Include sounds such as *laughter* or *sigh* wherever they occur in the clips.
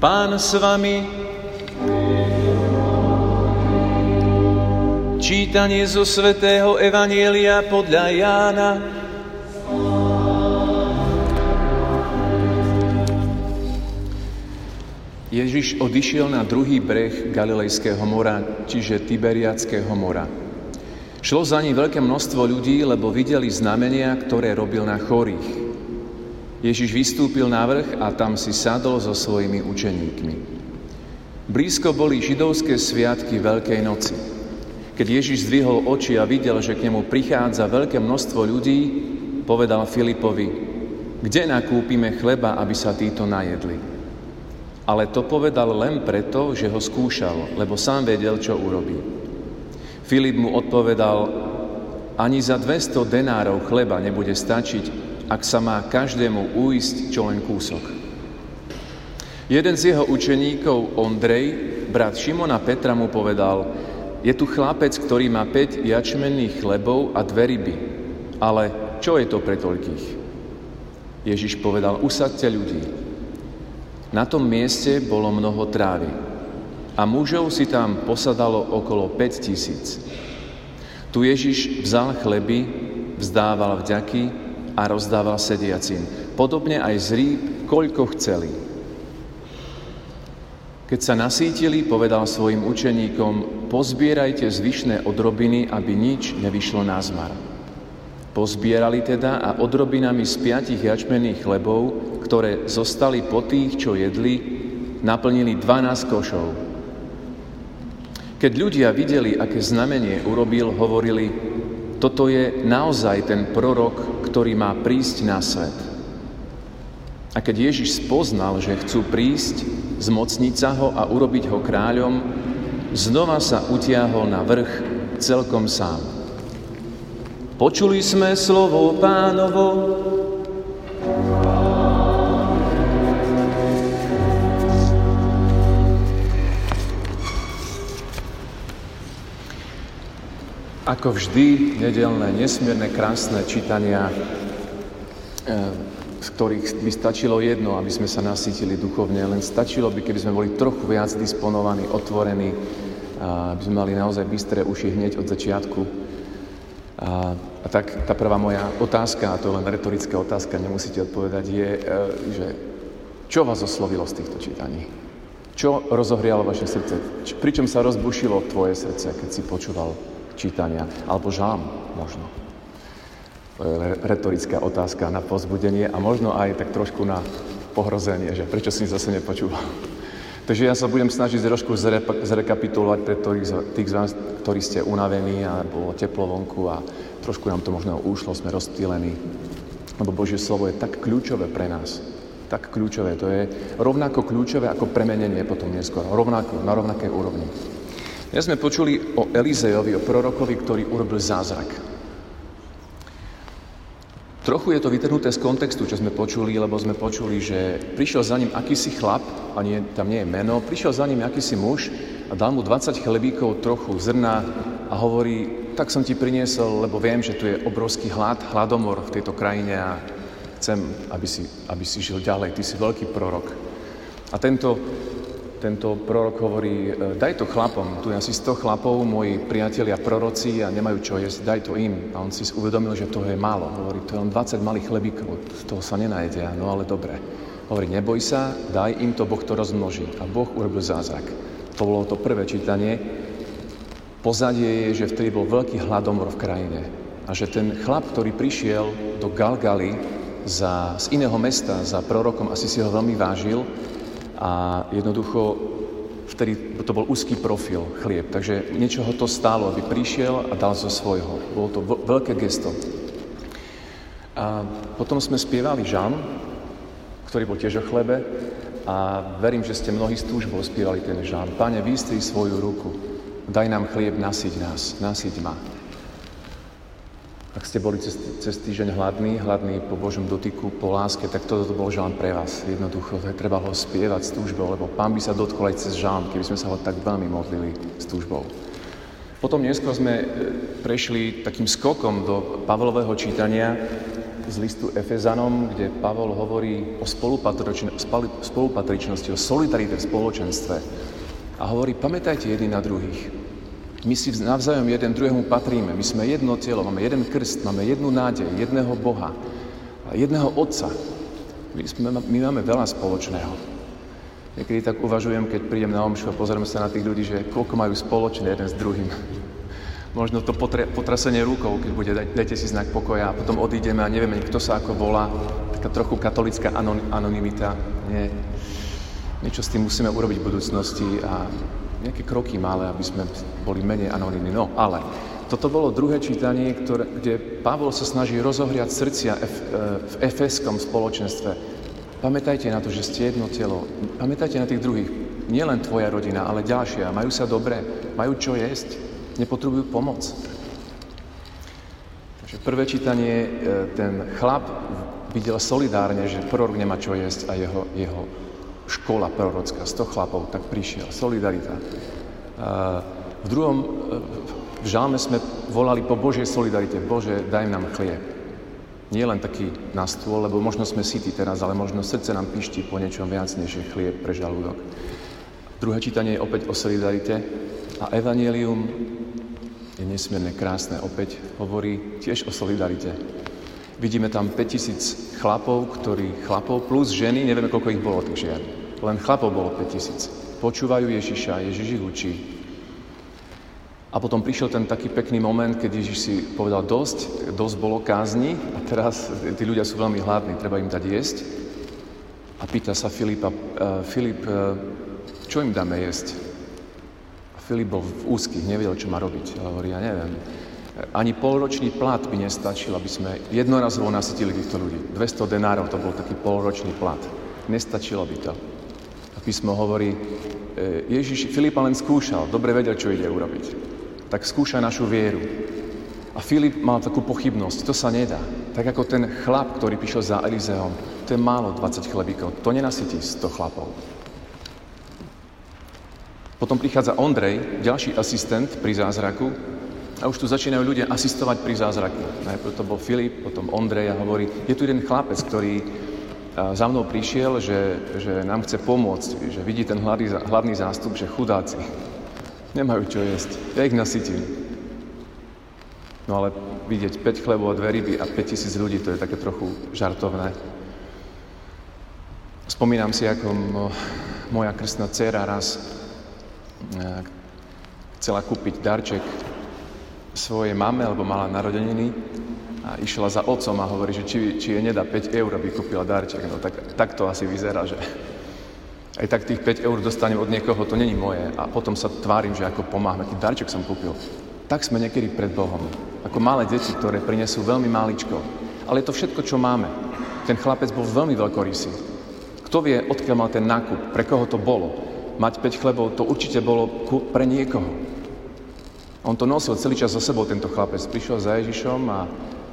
Pán s vami. Čítanie zo svätého Evanielia podľa Jána. Ježiš odišiel na druhý breh Galilejského mora, čiže Tiberiackého mora. Šlo za ním veľké množstvo ľudí, lebo videli znamenia, ktoré robil na chorých. Ježiš vystúpil na vrch a tam si sadol so svojimi učeníkmi. Blízko boli židovské sviatky Veľkej noci. Keď Ježiš zdvihol oči a videl, že k nemu prichádza veľké množstvo ľudí, povedal Filipovi, kde nakúpime chleba, aby sa títo najedli. Ale to povedal len preto, že ho skúšal, lebo sám vedel, čo urobí. Filip mu odpovedal, ani za 200 denárov chleba nebude stačiť, ak sa má každému uísť čo len kúsok. Jeden z jeho učeníkov, Ondrej, brat Šimona Petra mu povedal, je tu chlapec, ktorý má 5 jačmenných chlebov a dve ryby. Ale čo je to pre toľkých? Ježiš povedal, usadte ľudí. Na tom mieste bolo mnoho trávy a mužov si tam posadalo okolo 5 tisíc. Tu Ježiš vzal chleby, vzdával vďaky a rozdával sediacim. Podobne aj z rýb, koľko chceli. Keď sa nasítili, povedal svojim učeníkom, pozbierajte zvyšné odrobiny, aby nič nevyšlo na zmar. Pozbierali teda a odrobinami z piatich jačmených chlebov, ktoré zostali po tých, čo jedli, naplnili 12 košov. Keď ľudia videli, aké znamenie urobil, hovorili, toto je naozaj ten prorok, ktorý má prísť na svet. A keď Ježiš spoznal, že chcú prísť, zmocniť sa ho a urobiť ho kráľom, znova sa utiahol na vrch celkom sám. Počuli sme slovo pánovo, Ako vždy, nedelné, nesmierne krásne čítania, eh, z ktorých by stačilo jedno, aby sme sa nasítili duchovne, len stačilo by, keby sme boli trochu viac disponovaní, otvorení, aby sme mali naozaj bystré uši hneď od začiatku. A, a tak tá prvá moja otázka, a to je len retorická otázka, nemusíte odpovedať, je, eh, že čo vás oslovilo z týchto čítaní? Čo rozohrialo vaše srdce? Pričom sa rozbušilo tvoje srdce, keď si počúval čítania, alebo žám možno. Retorická otázka na pozbudenie a možno aj tak trošku na pohrozenie, že prečo si zase nepočúval. *laughs* Takže ja sa budem snažiť trošku zrekapitulovať pre tých, z vás, ktorí ste unavení a bolo teplo vonku a trošku nám to možno ušlo, sme rozptýlení. Lebo Božie slovo je tak kľúčové pre nás. Tak kľúčové. To je rovnako kľúčové ako premenenie potom neskôr. Rovnako, na rovnakej úrovni. Dnes sme počuli o Elizejovi, o prorokovi, ktorý urobil zázrak. Trochu je to vytrhnuté z kontextu, čo sme počuli, lebo sme počuli, že prišiel za ním akýsi chlap, a nie, tam nie je meno, prišiel za ním akýsi muž a dal mu 20 chlebíkov, trochu zrna a hovorí, tak som ti priniesol, lebo viem, že tu je obrovský hlad, hladomor v tejto krajine a chcem, aby si, aby si žil ďalej, ty si veľký prorok. A tento tento prorok hovorí, e, daj to chlapom, tu je asi 100 chlapov, moji priatelia proroci a nemajú čo jesť, daj to im. A on si uvedomil, že toho je málo. Hovorí, to je len 20 malých chlebíkov, z toho sa nenájde, no ale dobre. Hovorí, neboj sa, daj im to, Boh to rozmnoží. A Boh urobil zázrak. To bolo to prvé čítanie. Pozadie je, že vtedy bol veľký hladomor v krajine. A že ten chlap, ktorý prišiel do Galgaly za, z iného mesta za prorokom, asi si ho veľmi vážil, a jednoducho vtedy to bol úzky profil chlieb, takže niečo ho to stálo, aby prišiel a dal zo svojho. Bolo to veľké gesto. A potom sme spievali žán, ktorý bol tiež o chlebe a verím, že ste mnohí s túžbou spievali ten žán. Pane, vystri svoju ruku, daj nám chlieb, nasyť nás, nasyť ma. Ak ste boli cez, cez týždeň hladní, hladní po Božom dotyku, po láske, tak toto to bol žán pre vás. Jednoducho, treba ho spievať s túžbou, lebo Pán by sa dotkol aj cez žán, keby sme sa ho tak veľmi modlili s túžbou. Potom neskôr sme e, prešli takým skokom do Pavlového čítania z listu Efezanom, kde Pavol hovorí o spolupatričnosti, o solidarite v spoločenstve. A hovorí, pamätajte jedni na druhých. My si navzájom jeden druhému patríme. My sme jedno telo, máme jeden krst, máme jednu nádej, jedného Boha, jedného Otca. My, sme, my máme veľa spoločného. Niekedy tak uvažujem, keď prídem na omšu a pozrieme sa na tých ľudí, že koľko majú spoločné jeden s druhým *laughs* možno to potre, potrasenie rukou, keď bude dajte si znak pokoja a potom odídeme a nevieme, kto sa ako volá, taká trochu katolická anonimita. Nie. Niečo s tým musíme urobiť v budúcnosti a nejaké kroky malé, aby sme boli menej anonimní. No, ale toto bolo druhé čítanie, ktoré, kde Pavol sa snaží rozohriať srdcia F, e, v efeskom spoločenstve. Pamätajte na to, že ste jedno telo. Pamätajte na tých druhých. Nielen tvoja rodina, ale ďalšia. Majú sa dobre, majú čo jesť nepotrebujú pomoc. Takže prvé čítanie, e, ten chlap videl solidárne, že prorok nemá čo jesť a jeho, jeho škola prorocká, 100 chlapov, tak prišiel. Solidarita. E, v druhom, e, v žalme sme volali po Božej solidarite. Bože, daj nám chlieb. Nie len taký na stôl, lebo možno sme sytí teraz, ale možno srdce nám pišti po niečom viac, než je chlieb pre žalúdok. Druhé čítanie je opäť o solidarite a evanelium je nesmierne krásne. Opäť hovorí tiež o solidarite. Vidíme tam 5000 chlapov, ktorí, chlapov plus ženy, nevieme koľko ich bolo tých žien. Len chlapov bolo 5000. Počúvajú Ježiša, Ježiš ich učí. A potom prišiel ten taký pekný moment, keď Ježiš si povedal dosť, dosť bolo kázni a teraz tí ľudia sú veľmi hladní, treba im dať jesť. A pýta sa Filipa, uh, Filip, uh, čo im dáme jesť? Filip bol v úzkých, nevedel, čo má robiť. Hovorí, ja neviem. Ani polročný plat by nestačil, aby sme jednorazovo nasytili týchto ľudí. 200 denárov to bol taký polročný plat. Nestačilo by to. A písmo hovorí, e, Ježiš Filipa len skúšal, dobre vedel, čo ide urobiť. Tak skúša našu vieru. A Filip mal takú pochybnosť, to sa nedá. Tak ako ten chlap, ktorý prišiel za Elizeom, to je málo 20 chlebíkov, to nenasytí 100 chlapov. Potom prichádza Ondrej, ďalší asistent pri zázraku a už tu začínajú ľudia asistovať pri zázraku. Najprv to bol Filip, potom Ondrej a hovorí, je tu jeden chlapec, ktorý za mnou prišiel, že, že nám chce pomôcť, že vidí ten hlavný, hlavný zástup, že chudáci nemajú čo jesť. Ja ich nasytím. No ale vidieť 5 chlebov a dve ryby a 5000 ľudí, to je také trochu žartovné. Spomínam si, ako moja krstná dcera raz chcela kúpiť darček svojej mame, alebo mala narodeniny a išla za otcom a hovorí, že či, či jej nedá 5 eur, aby kúpila darček. No tak, tak to asi vyzerá, že aj tak tých 5 eur dostanem od niekoho, to není moje. A potom sa tvárim, že ako pomáham, aký darček som kúpil. Tak sme niekedy pred Bohom. Ako malé deti, ktoré prinesú veľmi máličko. Ale je to všetko, čo máme. Ten chlapec bol veľmi veľkorysý. Kto vie, odkiaľ mal ten nákup, pre koho to bolo mať 5 chlebov, to určite bolo pre niekoho. On to nosil celý čas so sebou, tento chlapec. Prišiel za Ježišom a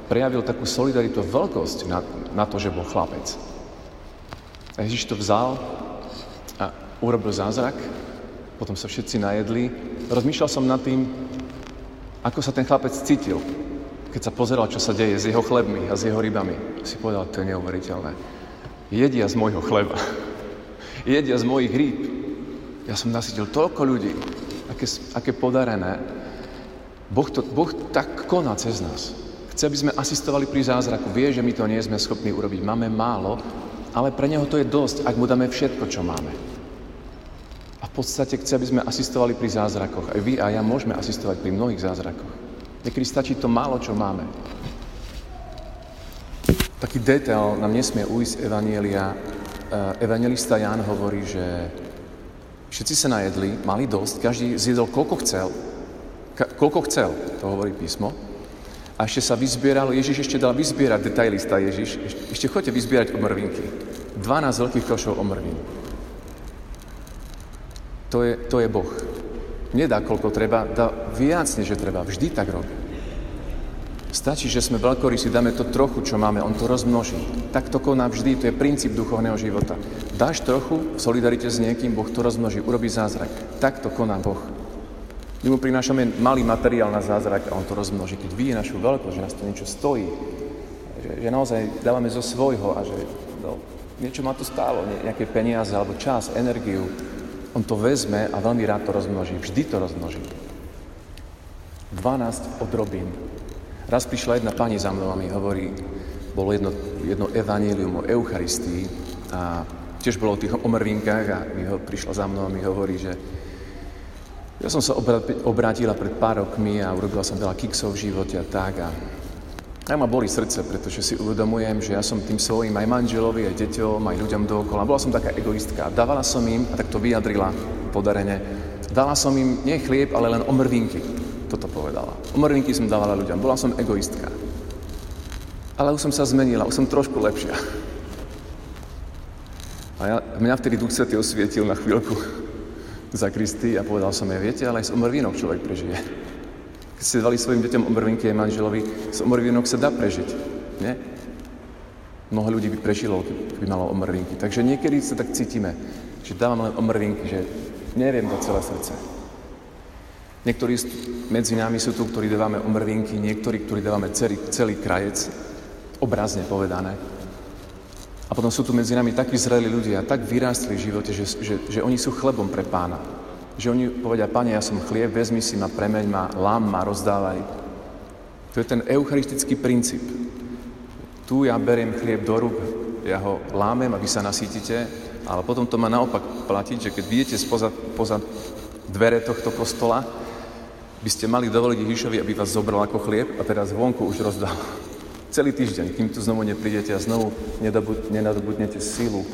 prejavil takú solidaritu, veľkosť na, na to, že bol chlapec. A Ježiš to vzal a urobil zázrak, potom sa všetci najedli. Rozmýšľal som nad tým, ako sa ten chlapec cítil, keď sa pozeral, čo sa deje s jeho chlebmi a s jeho rybami. Si povedal, to je neuveriteľné. Jedia z môjho chleba. *laughs* Jedia z mojich rýb. Ja som nasytil toľko ľudí, aké, aké podarené. Boh, to, boh tak koná cez nás. Chce, aby sme asistovali pri zázraku. Vie, že my to nie sme schopní urobiť. Máme málo, ale pre Neho to je dosť, ak mu dáme všetko, čo máme. A v podstate chce, aby sme asistovali pri zázrakoch. Aj vy a ja môžeme asistovať pri mnohých zázrakoch. Niekedy stačí to málo, čo máme. Taký detail nám nesmie ujsť Evanielia. Eh, evangelista Jan hovorí, že Všetci sa najedli, mali dosť, každý zjedol koľko chcel. Ka- koľko chcel, to hovorí písmo. A ešte sa vyzbieralo, Ježiš ešte dal vyzbierať, detailista Ježiš, ešte, ešte chodte vyzbierať omrvinky. 12 veľkých košov omrvín. To je, to je Boh. Nedá koľko treba, dá viac, než treba. Vždy tak robí. Stačí, že sme si dáme to trochu, čo máme, on to rozmnoží. Tak to koná vždy, to je princíp duchovného života. Dáš trochu v solidarite s niekým, Boh to rozmnoží, urobí zázrak. Tak to koná Boh. My mu prinášame malý materiál na zázrak a on to rozmnoží. Keď vidí našu veľkosť, že nás to niečo stojí, že Že, naozaj dávame zo svojho a že no, niečo ma to stálo, nejaké peniaze alebo čas, energiu. On to vezme a veľmi rád to rozmnoží. Vždy to rozmnoží. 12 odrobín. Raz prišla jedna pani za mnou a mi hovorí, bolo jedno, jedno evanílium o Eucharistii a tiež bolo o tých omrvinkách a mi ho, prišla za mnou a mi hovorí, že ja som sa obrátila pred pár rokmi a urobila som veľa kiksov v živote a tak a tak ma boli srdce, pretože si uvedomujem, že ja som tým svojim aj manželovi, aj deťom, aj ľuďom dookola. Bola som taká egoistka. Dávala som im, a tak to vyjadrila podarene, dala som im nie chlieb, ale len omrvinky. Toto povedala. Omrvinky som dávala ľuďom. Bola som egoistka. Ale už som sa zmenila, už som trošku lepšia. A ja, mňa vtedy Duch Svetý osvietil na chvíľku za Kristy a povedal som jej, viete, ale aj z omrvinok človek prežije. Keď ste dali svojim deťom omrvinky aj manželovi, z omrvinok sa dá prežiť. Nie? Mnoho ľudí by prežilo, keby malo omrvinky. Takže niekedy sa tak cítime, že dávam len omrvinky, že neviem do celé srdce. Niektorí medzi nami sú tu, ktorí dávame omrvinky, niektorí, ktorí dávame celý, celý krajec, obrazne povedané. A potom sú tu medzi nami tak vyzreli ľudia, tak vyrástli v živote, že, že, že oni sú chlebom pre pána. Že oni povedia, Pane, ja som chlieb, vezmi si ma, premeň ma, lám ma, rozdávaj. To je ten eucharistický princíp. Tu ja beriem chlieb do rúk, ja ho lámem a vy sa nasítite, ale potom to má naopak platiť, že keď vidíte spoza, poza dvere tohto kostola, by ste mali dovoliť Ježišovi, aby vás zobral ako chlieb a teraz vonku už rozdal. Celý týždeň, kým tu znovu neprídete a znovu nenadobudnete sílu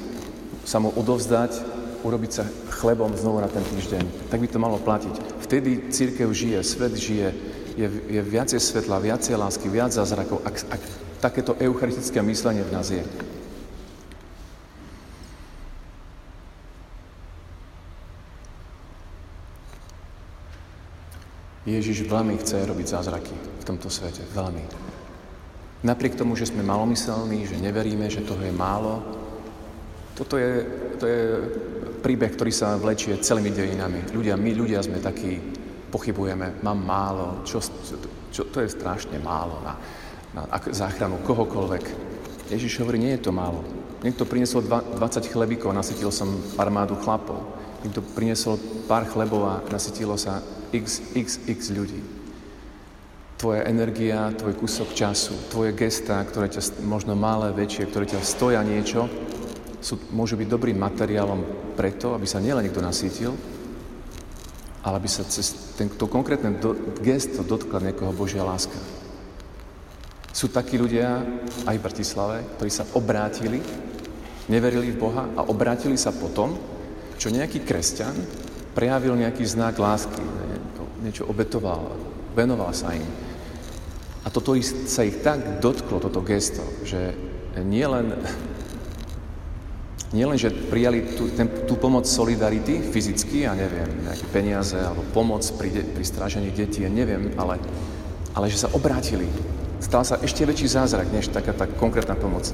sa mu odovzdať urobiť sa chlebom znovu na ten týždeň. Tak by to malo platiť. Vtedy církev žije, svet žije, je, je viacej svetla, viacej lásky, viac zázrakov, ak, ak takéto eucharistické myslenie v nás je. Ježiš veľmi chce robiť zázraky v tomto svete. Veľmi. Napriek tomu, že sme malomyselní, že neveríme, že toho je málo, toto je, to je príbeh, ktorý sa vlečie celými dejinami. Ľudia, my ľudia sme takí, pochybujeme, mám málo, čo, čo, to je strašne málo na, na záchranu kohokoľvek. Ježiš hovorí, nie je to málo. Niekto priniesol 20 chlebíkov a nasytil som armádu chlapov. Niekto priniesol pár chlebov a nasytilo sa x, x, x ľudí. Tvoja energia, tvoj kúsok času, tvoje gestá, ktoré ťa možno malé, väčšie, ktoré ťa stoja niečo, sú, môžu byť dobrým materiálom preto, aby sa nielen niekto nasítil, ale aby sa cez tento konkrétne do, gesto dotkla niekoho Božia láska. Sú takí ľudia aj v Bratislave, ktorí sa obrátili, neverili v Boha a obrátili sa potom, čo nejaký kresťan prejavil nejaký znak lásky, niečo obetoval, venoval sa im. A toto sa ich tak dotklo, toto gesto, že nie len nielen, že prijali tú, ten, tú pomoc solidarity fyzicky, ja neviem, nejaké peniaze alebo pomoc pri, de, pri strážení detí, ja neviem, ale, ale že sa obrátili. Stal sa ešte väčší zázrak, než taká tá konkrétna pomoc.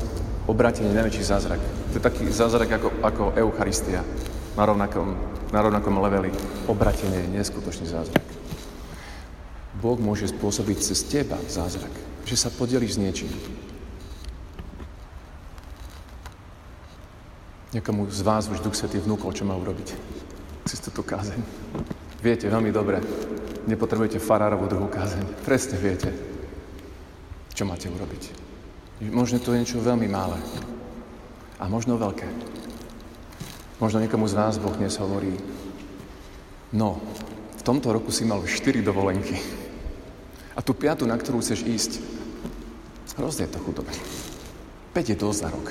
Obrátenie najväčší zázrak. To je taký zázrak ako, ako Eucharistia na rovnakom, na rovnakom leveli. Obratenie je neskutočný zázrak. Boh môže spôsobiť cez teba zázrak, že sa podeliš s niečím. Niekomu z vás už Duch Svetý vnúkol, čo má urobiť. Cez túto kázeň. Viete veľmi dobre. Nepotrebujete farárovú druhú kázeň. Presne viete, čo máte urobiť. Možno to je niečo veľmi malé. A možno veľké. Možno niekomu z vás Boh dnes hovorí, no, v tomto roku si mal 4 dovolenky. A tú piatu, na ktorú chceš ísť, hrozne to chudobné. 5 je dosť za rok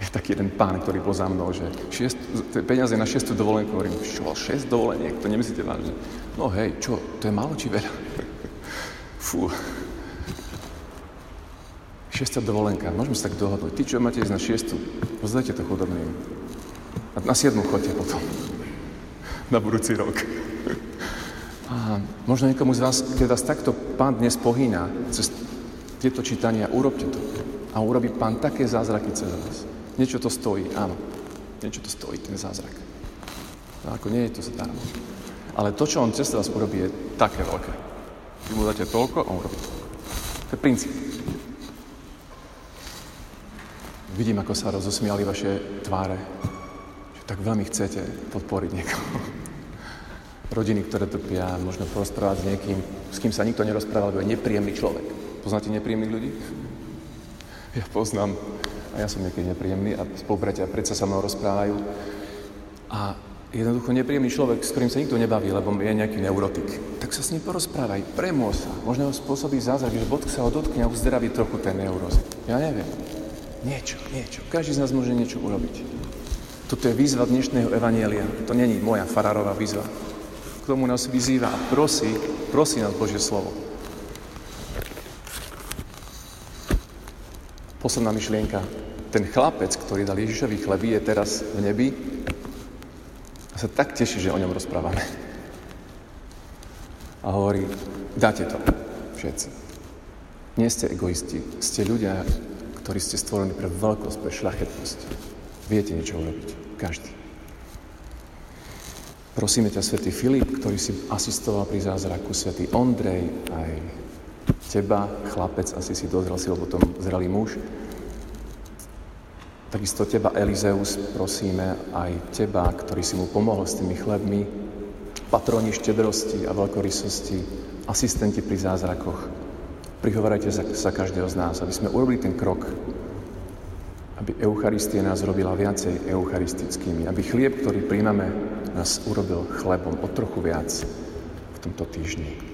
je taký jeden pán, ktorý bol za mnou, že šiest, peniaze na šestú dovolenku, hovorím, čo, šest dovoleniek, to nemyslíte vážne? No hej, čo, to je málo či veľa? *laughs* Fú. Šestá dovolenka, môžeme sa tak dohodnúť. Ty, čo máte ísť na šiestu, pozdajte to chudobným. A na siedmu chodte potom. *laughs* Na budúci rok. A možno niekomu z vás, keď vás takto pán dnes pohýna cez tieto čítania, urobte to. A urobí pán také zázraky cez vás. Niečo to stojí, áno. Niečo to stojí, ten zázrak. No, ako nie je to zadarmo. Ale to, čo on cez vás urobí, je také veľké. Vy mu dáte toľko, on urobí toľko. To je princíp. Vidím, ako sa rozosmiali vaše tváre, že tak veľmi chcete podporiť niekoho. Rodiny, ktoré trpia, možno porozprávať s niekým, s kým sa nikto nerozprával, lebo je nepríjemný človek. Poznáte nepríjemných ľudí? Ja poznám. A ja som niekedy nepríjemný a spolubratia predsa sa mnou rozprávajú. A jednoducho nepríjemný človek, s ktorým sa nikto nebaví, lebo je nejaký neurotik. Tak sa s ním porozprávaj, premô sa. Možno ho spôsobí zázrak, že bodk sa ho dotkne a uzdraví trochu ten neuroz. Ja neviem. Niečo, niečo. Každý z nás môže niečo urobiť. Toto je výzva dnešného evanielia. To není moja farárová výzva. Tomu nás vyzýva a prosí, prosí nás Božie slovo. Posledná myšlienka. Ten chlapec, ktorý dal Ježišovi chleby, je teraz v nebi a sa tak teší, že o ňom rozprávame. A hovorí, dáte to, všetci. Nie ste egoisti, ste ľudia, ktorí ste stvorení pre veľkosť, pre šľachetnosť. Viete niečo urobiť. Každý. Prosíme ťa, Svetý Filip, ktorý si asistoval pri zázraku, Svetý Ondrej, aj teba, chlapec, asi si dozrel si, potom zrelý muž. Takisto teba, Elizeus, prosíme, aj teba, ktorý si mu pomohol s tými chlebmi, patroni štedrosti a veľkorysosti, asistenti pri zázrakoch. Prihovorajte za každého z nás, aby sme urobili ten krok, aby Eucharistia nás robila viacej eucharistickými, aby chlieb, ktorý príjmame, nás urobil chlebom o trochu viac v tomto týždni.